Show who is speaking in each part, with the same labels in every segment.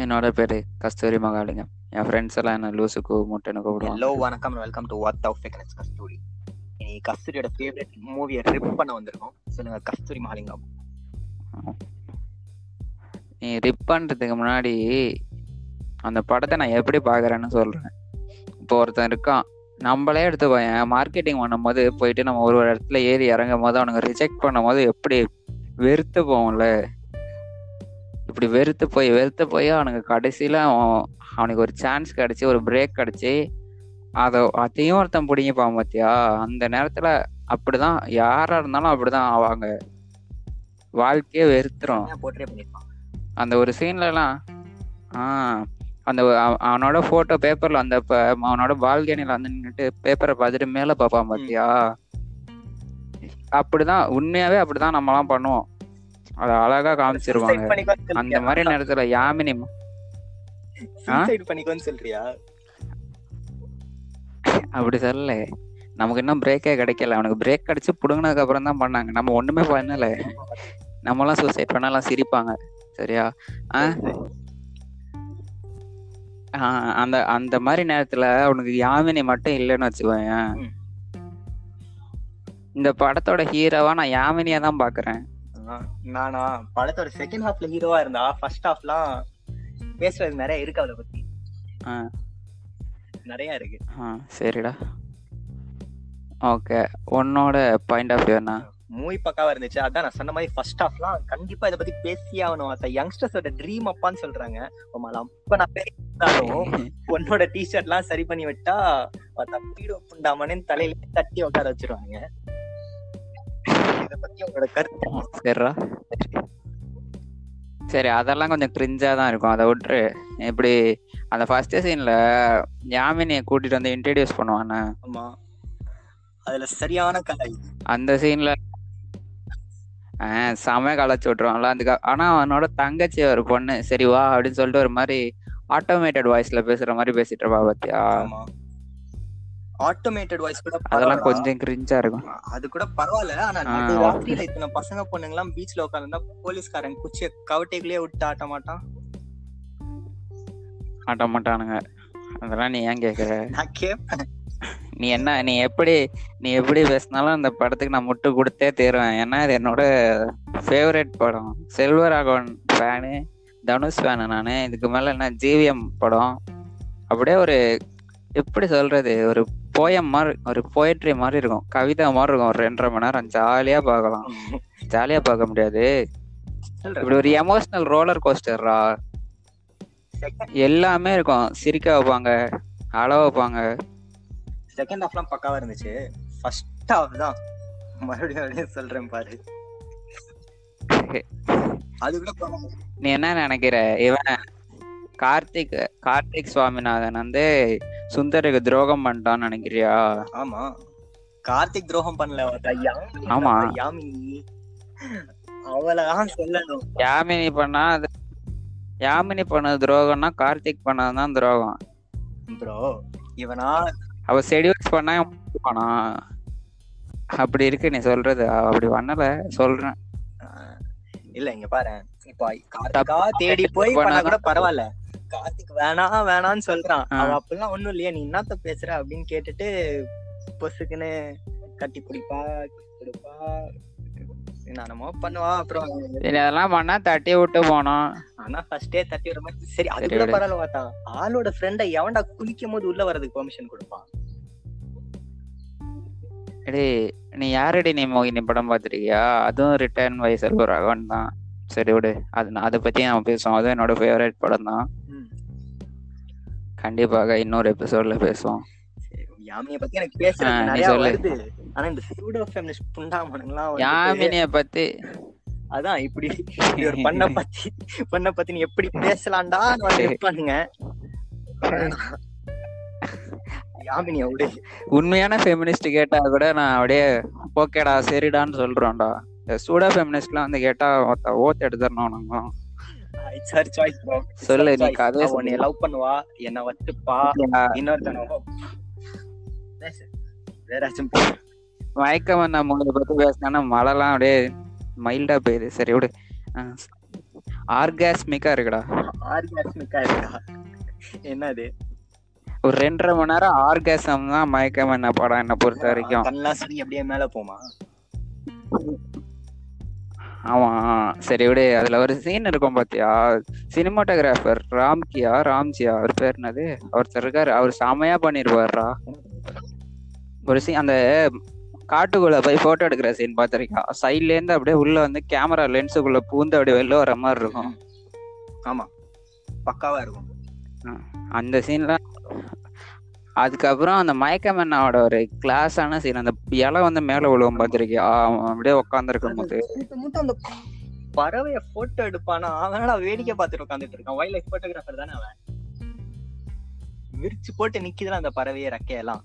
Speaker 1: என்னோட பேரு கஸ்தூரி மகாலிங்கம். என் ஃப்ரெண்ட்ஸ் எல்லாம் என்ன லூசுக்கு முட்டைன்னு கூப்பிடுவாங்க.
Speaker 2: ஹலோ வணக்கம். Welcome to what of fakeness Kasturi. இன்னைக்கு கஸ்தூரியோட ஃபேவரட் மூவியை ரிப் பண்ண வந்திருக்கோம். சொல்லுங்க கஸ்தூரி மகாலிங்கம்.
Speaker 1: நீ ரிப் பண்றதுக்கு முன்னாடி அந்த படத்தை நான் எப்படி பாக்குறேன்னு சொல்றேன். இப்போ ஒருத்தன் இருக்கான். நம்மளே எடுத்து போயேன் மார்க்கெட்டிங் பண்ணும்போது போயிட்டு நம்ம ஒரு ஒரு இடத்துல ஏறி இறங்கும் போது அவனுங்க ரிஜெக்ட் பண்ணும் போது எப்படி வெறுத்து போவோம்ல இப்படி வெறுத்து போய் வெறுத்து போய் அவனுக்கு கடைசியில அவன் அவனுக்கு ஒரு சான்ஸ் கிடைச்சி ஒரு பிரேக் கிடைச்சி அதை அதையும் ஒருத்தன் பிடிங்கிப்பான் பாத்தியா? அந்த நேரத்துல அப்படிதான் யாரா இருந்தாலும் அப்படிதான் அவங்க வாழ்க்கையே வெறுத்துரும். அந்த ஒரு சீன்ல எல்லாம் ஆஹ் அந்த அவ- அவனோட போட்டோ பேப்பர்ல அந்த ப- அவனோட பால்கனில வந்து நின்னுட்டு பேப்பரை பார்த்துட்டு மேல பார்ப்பான் பாத்தியா? அப்படிதான் உண்மையாவே அப்படிதான் நம்மலாம் பண்ணுவோம். அதை அழகா காமிச்சிருவாங்க. அந்த? மாதிரி நேரத்துல யாமினி
Speaker 2: சொல்றியா?
Speaker 1: அப்படி சொல்லல. நமக்கு இன்னும் பிரேக்கே கிடைக்கல. அவனுக்கு பிரேக் கிடைச்சு புடுங்கினதுக்கு அப்புறம் தான் பண்ணாங்க. நம்ம ஒண்ணுமே பண்ணல. நம்மலாம் சூசைட் பண்ணலாம் சிரிப்பாங்க. சரியா? அந்த அந்த மாதிரி நேரத்துல அவனுக்கு யாமினி மட்டும் இல்லைன்னு வச்சுக்கோயேன். இந்த படத்தோட ஹீரோவா நான் யாமினியா தான் பாக்குறேன்.
Speaker 2: நானா? படத்தோட செகண்ட் ஹாஃப்ல ஹீரோவா இருந்தா ஃபர்ஸ்ட் ஹாஃப்லாம் பேசுறது நிறைய இருக்கு அவளை பத்தி.
Speaker 1: ஆ.
Speaker 2: நிறைய இருக்கு.
Speaker 1: ஆ சரிடா. ஓகே உன்னோட பாயிண்ட் ஆஃப் வியூ என்ன?
Speaker 2: மூவி பக்காவா இருந்துச்சு. அதான் நான் சொன்ன மாதிரி ஃபர்ஸ்ட் ஹாஃப்லாம் கண்டிப்பா இதை பத்தி பேசியே ஆகணும். அந்த யங்ஸ்டர்ஸோட ட்ரீம் அப்பான்னு சொல்றாங்க. ஆமாலாம் இப்ப நான் பெரிய இருந்தாலும் உன்னோட டிஷர்ட்லாம் சரி பண்ணி விட்டா தப்பீடு புண்டாமனு தலையில தட்டி உட்கார வச்சிருவாங்க. இத பத்தி உங்களோட கருத்து
Speaker 1: சரிடா. சரி அதெல்லாம் கொஞ்சம் கிரிஞ்சா தான் இருக்கும். அதை விட்டுரு. எப்படி அந்த ஃபர்ஸ்ட் சீன்ல யாமினியை கூட்டிட்டு வந்து இன்ட்ரடியூஸ் பண்ணுவானே.
Speaker 2: ஆமா. அதுல சரியான கதை
Speaker 1: அந்த சீன்ல செம களைச்சு விட்டுருவான்ல. அதுக்கு ஆனா அவனோட தங்கச்சி ஒரு பொண்ணு சரி வா அப்படின்னு சொல்லிட்டு ஒரு மாதிரி ஆட்டோமேட்டட் வாய்ஸ்ல பேசுற மாதிரி பேசிட்டு இருப்பா பாத்தியா?
Speaker 2: ஆட்டோமேட்டட் வாய்ஸ் கூட
Speaker 1: அதெல்லாம். கொஞ்சம் கிரிஞ்சா இருக்கும்.
Speaker 2: அது கூட பரவாயில்ல. ஆனா. நடு ராத்திரியில இத்தனை பசங்க பொண்ணுங்க எல்லாம் பீச்ல உட்கார்ந்தா போலீஸ்காரன் குச்சிய கவட்டைக்குள்ளேயே விட்டு ஆட்ட மாட்டான்.
Speaker 1: ஆட்ட மாட்டானுங்க. அதெல்லாம் நீ ஏன் கேக்குற?
Speaker 2: நான் கேப்பேன்.
Speaker 1: நீ என்ன நீ எப்படி நீ எப்படி பேசினாலும் அந்த படத்துக்கு நான் முட்டு கொடுத்தே தீருவேன். ஏன்னா இது என்னோட ஃபேவரட் படம். செல்வராகவன் ஃபேனு தனுஷ் ஃபேனு நான். இதுக்கு மேல என்ன ஜிவிஎம் படம். அப்படியே ஒரு எப்படி சொல்றது ஒரு போயம் மாதிரி ஒரு போயட்ரி மாதிரி இருக்கும். கவிதை மாதிரி இருக்கும். ஒரு ரெண்டரை மணி நேரம் ஜாலியா பார்க்கலாம். ஜாலியா பார்க்க முடியாது. இப்படி ஒரு எமோஷனல் ரோலர் கோஸ்டர்ரா எல்லாமே இருக்கும். சிரிக்க வைப்பாங்க அழ வைப்பாங்க.
Speaker 2: செகண்ட் ஹாஃப்லாம் பக்காவா இருந்துச்சு. ஃபர்ஸ்ட் ஹாஃப் தான். மறுபடியும் மறுபடியும் சொல்றேன் பாரு. அது கூட பரவாயில்ல.
Speaker 1: நீ என்ன நினைக்கிற? இவன் கார்த்திக் கார்த்திக் சுவாமிநாதன் வந்து சுந்தருக்கு துரோகம் பண்ணிட்டான்னு நினைக்கிறியா?
Speaker 2: ஆமா. கார்த்திக் துரோகம் பண்ணல
Speaker 1: ஆமா.
Speaker 2: பண்ணா, யாமினி. அவளதான் சொல்லணும்.
Speaker 1: யாமினி பண்ணா அது யாமினி பண்ணது துரோகம்னா கார்த்திக் பண்ணதுதான் துரோகம்.
Speaker 2: ப்ரோ இவனா?
Speaker 1: அவ செடியூஸ் பண்ணா பண்ணுவானா? அப்படி இருக்கு நீ சொல்றது. அப்படி பண்ணல சொல்றேன்.
Speaker 2: இல்ல இங்க பாரு இப்போ தேடி போய் பண்ணா கூட பரவாயில்ல. கார்த்திக் வேணாம் வேணாம்னு சொல்றான்.
Speaker 1: ஆ.
Speaker 2: அவ அப்பெல்லாம் ஒண்ணும் இல்லையா. நீ என்னத்த பேசுற அப்படின்னு கேட்டுட்டு பொசுக்குன்னு கட்டி பிடிப்பா கொடுப்பா என்னமோ பண்ணுவா அப்புறம்
Speaker 1: சரி அதெல்லாம் பண்ணா தட்டி விட்டு போனோம்
Speaker 2: ஆனா ஃபர்ஸ்டே தட்டி விட மாதிரி சரி அது கூட. பரவாயில்ல பார்த்தா. ஆளோட ஃப்ரெண்ட எவன்டா குளிக்கும் போது உள்ள வர்றதுக்கு பெர்மிஷன் கொடுப்பான்?
Speaker 1: டேய் நீ யாரடி நீ மோகினி படம் பார்த்திருக்கியா? அதுவும் ரிட்டர்ன் வை செல்வராகவன் தான். சரி விடு. அது நான் அதை பத்தி நம்ம பேசுவோம் அதுவும் என்னோட ஃபேவரட் படம் தான். கண்டிப்பாக இன்னொரு எபிசோட்ல பேசுவோம்.
Speaker 2: யாமினிய பத்தி எனக்கு பேசுறது
Speaker 1: ஆ, நீ
Speaker 2: நிறைய
Speaker 1: சொல்லு.
Speaker 2: வருது. ஆனா இந்த சூடோ ஃபெமினிஸ்ட் புண்டாமனுங்களாம் வந்துட்டு
Speaker 1: யாமினிய பத்தி?
Speaker 2: அதான் இப்படி ஒரு பண்ண பத்தி பண்ண பத்தி நீ எப்படி பேசலாம்டா பண்ணுங்க யாமினியா விடு.
Speaker 1: உண்மையான ஃபெமினிஸ்ட் கேட்டா கூட நான் அப்படியே ஓகேடா சரிடான்னு சொல்றோம்டா. சூடா ஃபெமினிஸ்ட்லாம் வந்து கேட்டா ஒத்த ஓத்து எடுத்துடணும் நாங்களும்
Speaker 2: இட்ஸ் ஹர் சாய்ஸ் ப்ரோ
Speaker 1: சொல்லு, நீ கதையை
Speaker 2: உன்னை. லவ் பண்ணுவா என்ன வச்சுப்பா இன்னொருத்தன பேசு வேறாச்சும்.
Speaker 1: மயக்கம் வந்த மூவியை பத்தி பேசினா மழைலாம் அப்படியே மைல்டா பெய்யுது சரி விடு. ஆர்காஸ்மிக்கா இருக்குடா.
Speaker 2: ஆர்காஸ்மிக்கா இருக்கா என்னது?
Speaker 1: ஒரு ரெண்டரை மணி நேரம் ஆர்காசம் தான் மயக்கம் என்ன படம் என்ன பொறுத்த வரைக்கும்.
Speaker 2: சரி அப்படியே மேல போமா?
Speaker 1: ஆமா சரி விடு. அதுல ஒரு சீன் இருக்கும் பாத்தியா? சினிமாட்டோகிராஃபர் ராம்கியா ராம்ஜியா அவர் பேர் என்னது? ஒருத்தர் இருக்காரு. அவர் செமையா பண்ணிருப்பாருடா. ஒரு சீன் அந்த காட்டுக்குள்ள போய் போட்டோ எடுக்கிற சீன் பாத்திருக்கா சைட்ல இருந்து அப்படியே உள்ள வந்து கேமரா லென்ஸுக்குள்ள பூந்து அப்படியே வெளில வர மாதிரி இருக்கும்.
Speaker 2: ஆமா. பக்காவா இருக்கும்.
Speaker 1: அந்த சீன்லாம் அதுக்கப்புறம் அந்த மயக்கமன்னாவோட ஒரு கிளாஸான சீன் அந்த இலை வந்து மேல விழுவும் பாத்திருக்கியா அவன் அப்படியே உட்காந்துருக்கும் போது.
Speaker 2: அந்த பறவைய போட்டோ எடுப்பானா? அவனால வேடிக்கை பார்த்துட்டு உட்காந்துட்டு இருக்கான். வைல்ட் லைஃப் போட்டோகிராஃபர் தானே அவன்? விரிச்சு போட்டு நிக்குதுல அந்த பறவைய ரெக்கையெல்லாம்.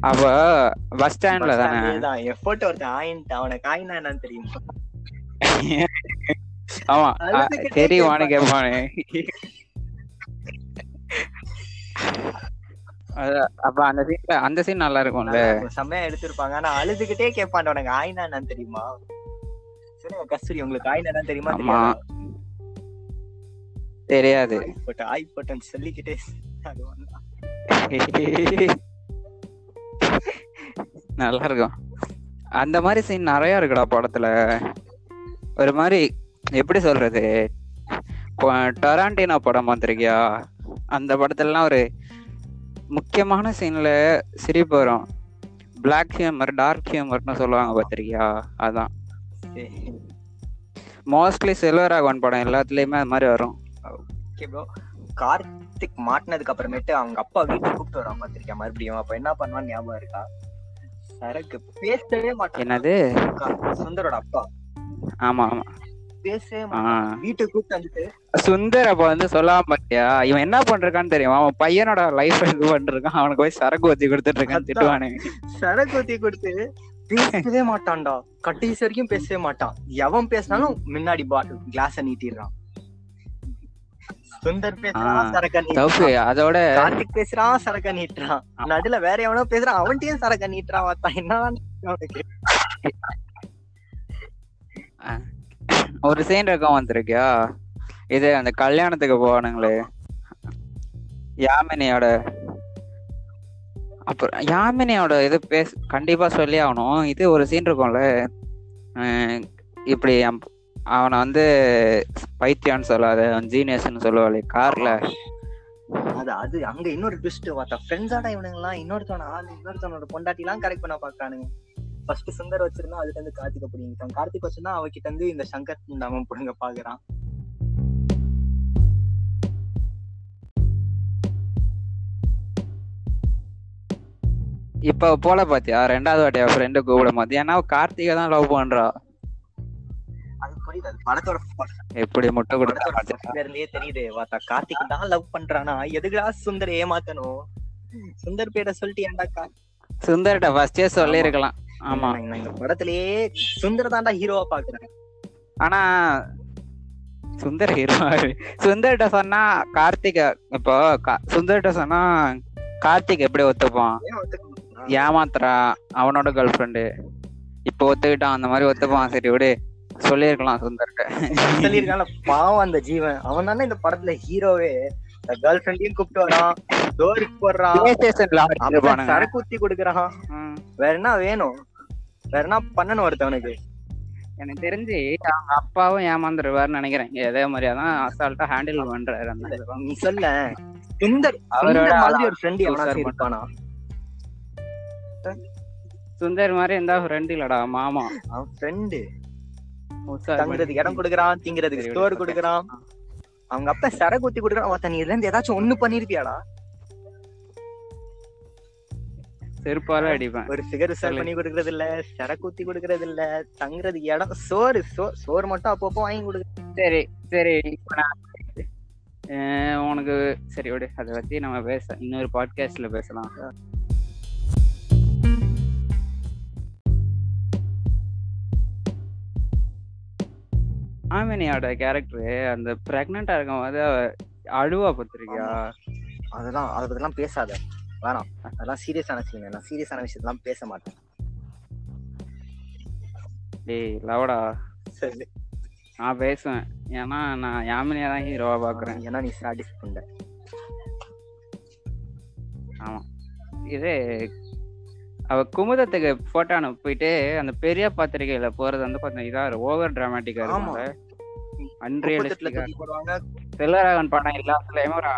Speaker 1: அவ பஸ் ஸ்டாண்ட்ல தானே?
Speaker 2: போட்டோ ஒருத்தன் ஆயின்ட்டு அவனுக்கு ஆயினா என்னன்னு தெரியுமா?
Speaker 1: ஆமா. தெரியுமான்னு கேட்பானு. அப்ப அந்த சீன்ல அந்த சீன் நல்லா இருக்கும்ல.
Speaker 2: செம்மையா எடுத்திருப்பாங்க. ஆனா அழுதுகிட்டே கேட்பான் உனக்கு. ஆயினா என்னன்னு தெரியுமா? சொல்லுங்க கஸ்தூரி உங்களுக்கு ஆயினா என்னன்னு தெரியுமா.
Speaker 1: தெரியாது?
Speaker 2: போட்டு ஆய் போட்டேன்னு சொல்லிக்கிட்டே.
Speaker 1: நல்லா இருக்கும். அந்த மாதிரி சீன் நிறைய இருக்குடா படத்துல. ஒரு மாதிரி எப்படி சொல்றது? டொராண்டினோ படம் பார்த்திருக்கியா? அந்த படத்துலலாம் ஒரு முக்கியமான சீன்ல சிரிப்பு வரும். பிளாக் ஹியூமர் டார்க் ஹியூமர்னு சொல்லுவாங்க பார்த்திருக்கியா? அதான். மோஸ்ட்லி செல்வராகவன் படம் எல்லாத்துலயுமே அது மாதிரி வரும்.
Speaker 2: ஓகே ப்ரோ கார்த்திக் மாட்டினதுக்கு அப்புறமேட்டு அவங்க அப்பா வீட்டுக்கு கூப்பிட்டு வரான் பாத்திருக்கேன் மறுபடியும்? அப்ப என்ன பண்ணுவான்னு ஞாபகம் இருக்கா? சரக்கு. பேசவே மாட்டான்.
Speaker 1: என்னது?
Speaker 2: சுந்தரோட அப்பா.
Speaker 1: ஆமா ஆமா.
Speaker 2: வீட்டுக்கு கூப்பிட்டு வந்துட்டு
Speaker 1: சுந்தர் அப்ப வந்து சொல்லாம பாத்தியா இவன் என்ன பண்றான்னு தெரியுமா? அவன் பையனோட லைஃப் இது பண்ணிருக்கான் அவனுக்கு போய் சரக்கு ஊத்தி கொடுத்துட்டு இருக்கான். திட்டுவானு.
Speaker 2: சரக்கு ஊத்தி கொடுத்து பேசவே மாட்டான்டா. கடைசி வரைக்கும் பேசவே மாட்டான். எவன் பேசினாலும் முன்னாடி பாட்டில் கிளாஸ நீட்டிடுறான். சுந்தர் பேசுறான். சரக்க
Speaker 1: அதோட
Speaker 2: கார்த்திக் பேசுறான் சரக்க நீட்டுறான். நடுல வேற எவனோ பேசுறான். அவன்கிட்டயும் சரக்க நீட்டுறான். என்ன
Speaker 1: ஒரு சீன் இருக்கும் வந்திருக்கியா? இது அந்த கல்யாணத்துக்கு போவானுங்களே. யாமினியோட அப்புறம் யாமினியோட இது பேச கண்டிப்பா சொல்லி ஆகணும். இது ஒரு சீன் இருக்கும்ல. இப்படி அவனை வந்து பைத்தியான்னு சொல்லாத ஜீனியஸ்னு சொல்லுவாளே கார்ல.
Speaker 2: அது அது அங்க இன்னொரு ட்விஸ்ட் பார்த்தா ஃப்ரெண்ட்ஸாட இவனுங்க எல்லாம் இன்னொருத்தவன ஆளு இன்னொருத்தவனோட பொண்டாட்டி எல்லாம் கரெக்ட் பண்ண பாக்கானுங்க ஃபர்ஸ்ட் சுந்தர் வச்சிருந்தா அதுல இருந்து கார்த்திக பிடிங்கிட்டான் கார்த்திக் வச்சிருந்தா அவகிட்ட இருந்து இந்த சங்கர் அவன் பிடுங்க பாக்குறான்.
Speaker 1: இப்ப போல பாத்தியா? ரெண்டாவது வாட்டி அவ ஃப்ரெண்டு கூப்பிடும் போது ஏன்னா கார்த்திகை தான் லவ் பண்றா. எப்படி முட்டை கொடுத்தா
Speaker 2: தெரியுது. வாத்தா கார்த்திக் தான் லவ் பண்றானா? எதுக்குடா சுந்தர் ஏமாத்தணும்? சுந்தர் பேரை சொல்லிட்டு ஏன்டா
Speaker 1: சுந்தர்கிட்ட ஃபர்ஸ்டே சொல்லியிருக்கலாம். ஆமா.
Speaker 2: இந்த படத்திலேயே சுந்தர் தான்டா ஹீரோவா பாக்குறேன்.
Speaker 1: ஆனா சுந்தர் ஹீரோ சுந்தர்கிட்ட சொன்னா கார்த்திக் இப்போ சுந்தர்கிட்ட சொன்னா கார்த்திக் எப்படி ஒத்துப்பான்? ஏமாத்துறா அவனோட கேர்ள் ஃப்ரெண்டு இப்போ ஒத்துக்கிட்டான் அந்த மாதிரி ஒத்துப்பான். சரி விடு சொல்லியிருக்கலாம் சுந்தர்கிட்ட
Speaker 2: சொல்லியிருக்கான்ல பாவம் அந்த ஜீவன். அவன் தானே இந்த படத்துல ஹீரோவே கேர்ள் ஃப்ரெண்டையும் கூப்பிட்டு வரான் டோருக்கு போடுறான். சரக்கு ஊத்தி கொடுக்குறான். வேற என்ன வேணும்? வேற என்ன பண்ணணும் ஒருத்தவனுக்கு
Speaker 1: எனக்கு தெரிஞ்சு அவங்க அப்பாவும் ஏமாந்துருவாருன்னு நினைக்கிறேன். இதே மாதிரியா தான் அசால்ட்டா ஹேண்டில் பண்றாரு அந்த.
Speaker 2: நீ சொல்ல. சுந்தர்
Speaker 1: அவரோட
Speaker 2: மாதிரி ஒரு ஃப்ரெண்ட் எவனா
Speaker 1: உஷார்
Speaker 2: இருக்கானா
Speaker 1: சுந்தர் மாதிரி இருந்தா ஃப்ரெண்ட் இல்லடா மாமா.
Speaker 2: அவன் ஃப்ரெண்டு தங்குறதுக்கு இடம் கொடுக்குறான் திங்கிறதுக்கு ஸ்டோர். கொடுக்குறான். அவங்க அப்பா சரக்கு ஊத்தி கொடுக்குறான். ஒருத்தன் நீ இருந்து ஏதாச்சும் ஒண்ணு பண்ணிருப்பியாடா?
Speaker 1: செருப்பால அடிப்பேன்.
Speaker 2: ஒரு ரிசர்வ்
Speaker 1: சொல்லு.
Speaker 2: பண்ணி கொடுக்கறது இல்ல சரக்கு ஊத்தி கொடுக்கறது இல்ல தங்குறதுக்கு இடம் சோறு சோறு மட்டும் அப்பப்போ வாங்கி கொடுக்குறது
Speaker 1: சரி சரி உனக்கு சரி விடு. அதை பத்தி நம்ம பேச இன்னொரு பாட்காஸ்ட்ல பேசலாம். ஆமினியோட கேரக்டர் அந்த பிரெக்னண்டா இருக்கும் போது அழுவா பத்திரிக்கையா
Speaker 2: அதெல்லாம் அதை பத்திலாம் பேசாத. வேணாம் அதெல்லாம் சீரியஸான சீன் நான் சீரியஸான விஷயத்தெல்லாம் பேச மாட்டேன்
Speaker 1: டேய் லவடா
Speaker 2: சரி
Speaker 1: நான் பேசுவேன் ஏன்னா நான் யாமினியா தான் ஹீரோவா பாக்குறேன்
Speaker 2: ஏன்னா நீ சாட்டிஸ் பண்ண
Speaker 1: ஆமா இது அவ குமுதத்துக்கு போட்டோ அனுப்பிட்டு அந்த பெரிய பத்திரிகையில போறது வந்து கொஞ்சம் இதா ஓவர் டிராமாட்டிக்கா. இருக்கும் அன்ரியலிஸ்டிக்கா செல்வராகவன் படம் எல்லாத்துலயுமே ஒரு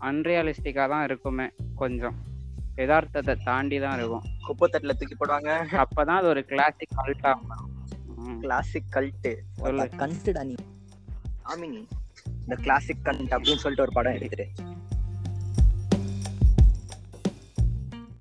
Speaker 1: அன்ரியலிஸ்டிக்கா தான் இருக்குமே கொஞ்சம். யதார்த்தத்தை தாண்டி தான் இருக்கும்.
Speaker 2: குப்பத்தட்டுல தூக்கி போடுவாங்க.
Speaker 1: அப்பதான் அது ஒரு கிளாசிக் கல்ட்டா
Speaker 2: கிளாசிக் கல்ட்டு. கல்ட்டுடா நீ. ஆமினி இந்த கிளாசிக் கண்ட் அப்படின்னு சொல்லிட்டு ஒரு படம் எடுத்துட்டு